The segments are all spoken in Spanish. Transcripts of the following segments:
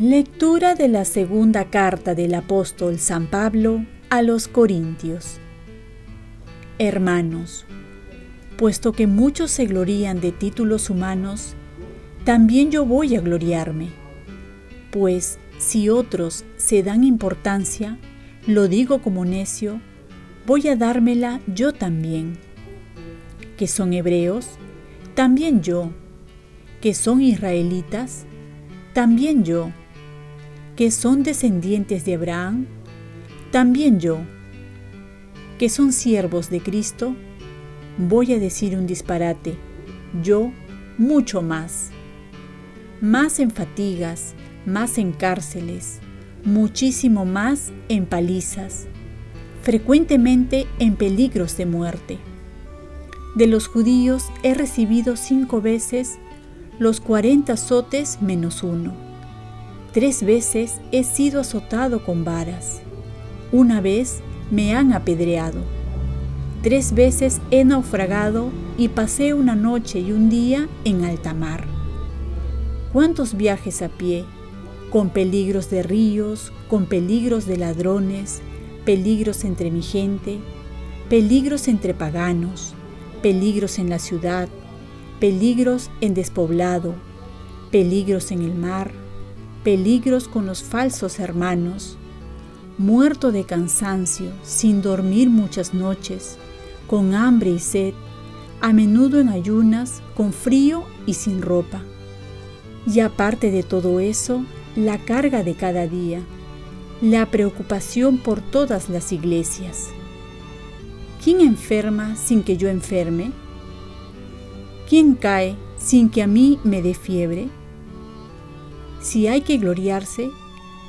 Lectura de la segunda carta del apóstol San Pablo a los Corintios. Hermanos, puesto que muchos se glorían de títulos humanos, también yo voy a gloriarme. Pues si otros se dan importancia, lo digo como necio, voy a dármela yo también. Que son hebreos, también yo. Que son israelitas, también yo que son descendientes de Abraham, también yo, que son siervos de Cristo, voy a decir un disparate, yo mucho más, más en fatigas, más en cárceles, muchísimo más en palizas, frecuentemente en peligros de muerte. De los judíos he recibido cinco veces los cuarenta azotes menos uno Tres veces he sido azotado con varas. Una vez me han apedreado. Tres veces he naufragado y pasé una noche y un día en alta mar. ¿Cuántos viajes a pie? Con peligros de ríos, con peligros de ladrones, peligros entre mi gente, peligros entre paganos, peligros en la ciudad, peligros en despoblado, peligros en el mar, peligros con los falsos hermanos, muerto de cansancio, sin dormir muchas noches, con hambre y sed, a menudo en ayunas, con frío y sin ropa. Y aparte de todo eso, la carga de cada día, la preocupación por todas las iglesias. ¿Quién enferma sin que yo enferme? ¿Quién cae sin que a mí me dé fiebre? Si hay que gloriarse,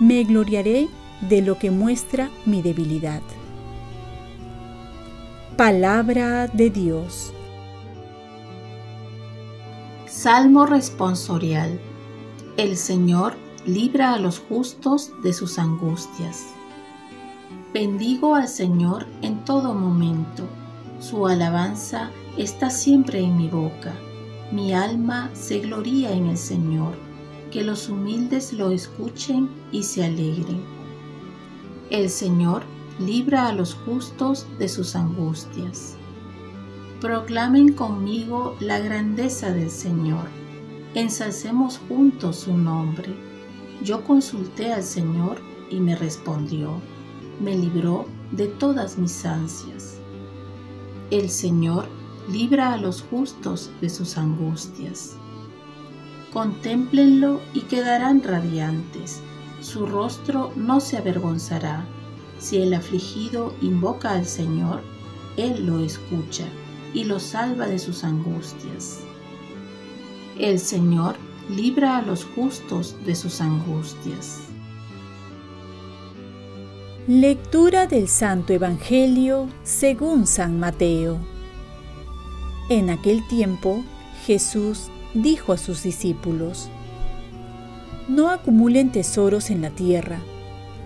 me gloriaré de lo que muestra mi debilidad. Palabra de Dios. Salmo responsorial. El Señor libra a los justos de sus angustias. Bendigo al Señor en todo momento. Su alabanza está siempre en mi boca. Mi alma se gloría en el Señor que los humildes lo escuchen y se alegren. El Señor libra a los justos de sus angustias. Proclamen conmigo la grandeza del Señor. Ensalcemos juntos su nombre. Yo consulté al Señor y me respondió. Me libró de todas mis ansias. El Señor libra a los justos de sus angustias. Contémplenlo y quedarán radiantes. Su rostro no se avergonzará. Si el afligido invoca al Señor, Él lo escucha y lo salva de sus angustias. El Señor libra a los justos de sus angustias. Lectura del Santo Evangelio según San Mateo. En aquel tiempo Jesús dijo a sus discípulos, No acumulen tesoros en la tierra,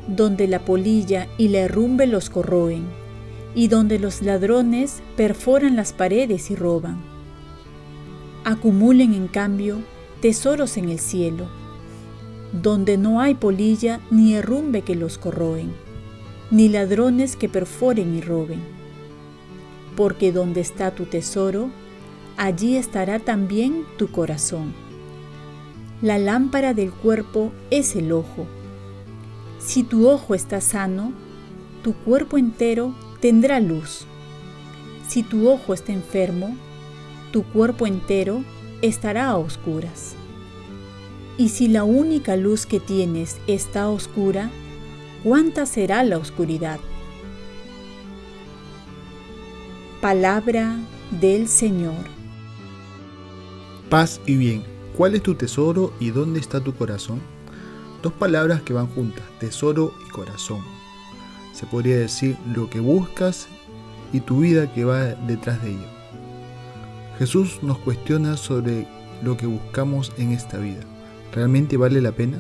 donde la polilla y la herrumbe los corroen, y donde los ladrones perforan las paredes y roban. Acumulen en cambio tesoros en el cielo, donde no hay polilla ni herrumbe que los corroen, ni ladrones que perforen y roben. Porque donde está tu tesoro, allí estará también tu corazón. La lámpara del cuerpo es el ojo. Si tu ojo está sano, tu cuerpo entero tendrá luz. Si tu ojo está enfermo, tu cuerpo entero estará a oscuras. Y si la única luz que tienes está oscura, ¿cuánta será la oscuridad? Palabra del Señor paz y bien. ¿Cuál es tu tesoro y dónde está tu corazón? Dos palabras que van juntas, tesoro y corazón. Se podría decir lo que buscas y tu vida que va detrás de ello. Jesús nos cuestiona sobre lo que buscamos en esta vida. ¿Realmente vale la pena?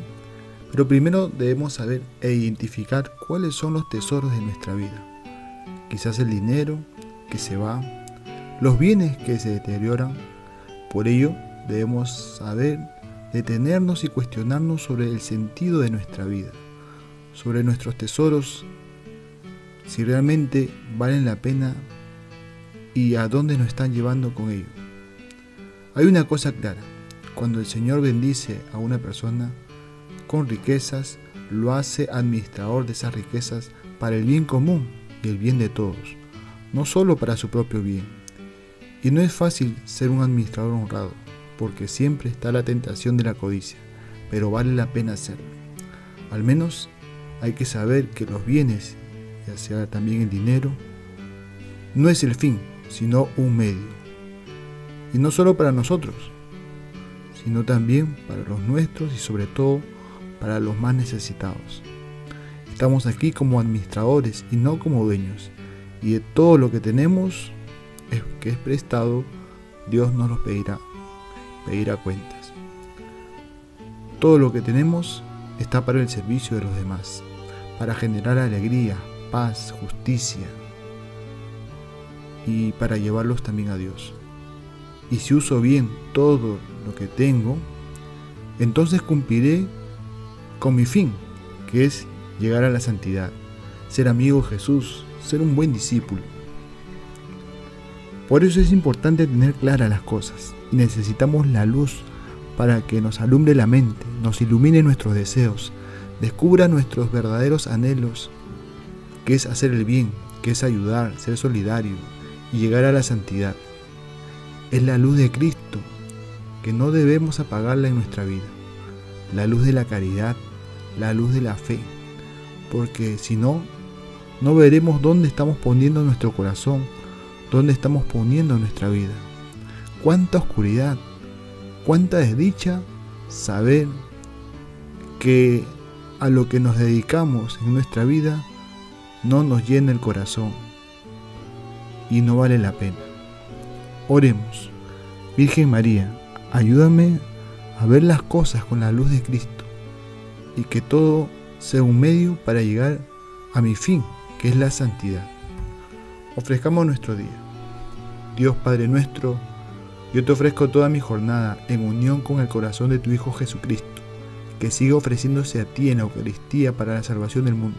Pero primero debemos saber e identificar cuáles son los tesoros de nuestra vida. Quizás el dinero que se va, los bienes que se deterioran. Por ello debemos saber detenernos y cuestionarnos sobre el sentido de nuestra vida, sobre nuestros tesoros, si realmente valen la pena y a dónde nos están llevando con ello. Hay una cosa clara, cuando el Señor bendice a una persona con riquezas, lo hace administrador de esas riquezas para el bien común y el bien de todos, no solo para su propio bien. Y no es fácil ser un administrador honrado, porque siempre está la tentación de la codicia, pero vale la pena hacerlo. Al menos hay que saber que los bienes, ya sea también el dinero, no es el fin, sino un medio. Y no solo para nosotros, sino también para los nuestros y sobre todo para los más necesitados. Estamos aquí como administradores y no como dueños. Y de todo lo que tenemos es que es prestado, Dios nos lo pedirá pedir a cuentas. Todo lo que tenemos está para el servicio de los demás, para generar alegría, paz, justicia y para llevarlos también a Dios. Y si uso bien todo lo que tengo, entonces cumpliré con mi fin, que es llegar a la santidad, ser amigo de Jesús, ser un buen discípulo. Por eso es importante tener claras las cosas y necesitamos la luz para que nos alumbre la mente, nos ilumine nuestros deseos, descubra nuestros verdaderos anhelos, que es hacer el bien, que es ayudar, ser solidario y llegar a la santidad. Es la luz de Cristo que no debemos apagarla en nuestra vida, la luz de la caridad, la luz de la fe, porque si no, no veremos dónde estamos poniendo nuestro corazón, dónde estamos poniendo nuestra vida. Cuánta oscuridad, cuánta desdicha saber que a lo que nos dedicamos en nuestra vida no nos llena el corazón y no vale la pena. Oremos. Virgen María, ayúdame a ver las cosas con la luz de Cristo y que todo sea un medio para llegar a mi fin, que es la santidad. Ofrezcamos nuestro día. Dios Padre nuestro, yo te ofrezco toda mi jornada en unión con el corazón de tu Hijo Jesucristo, que siga ofreciéndose a ti en la Eucaristía para la salvación del mundo.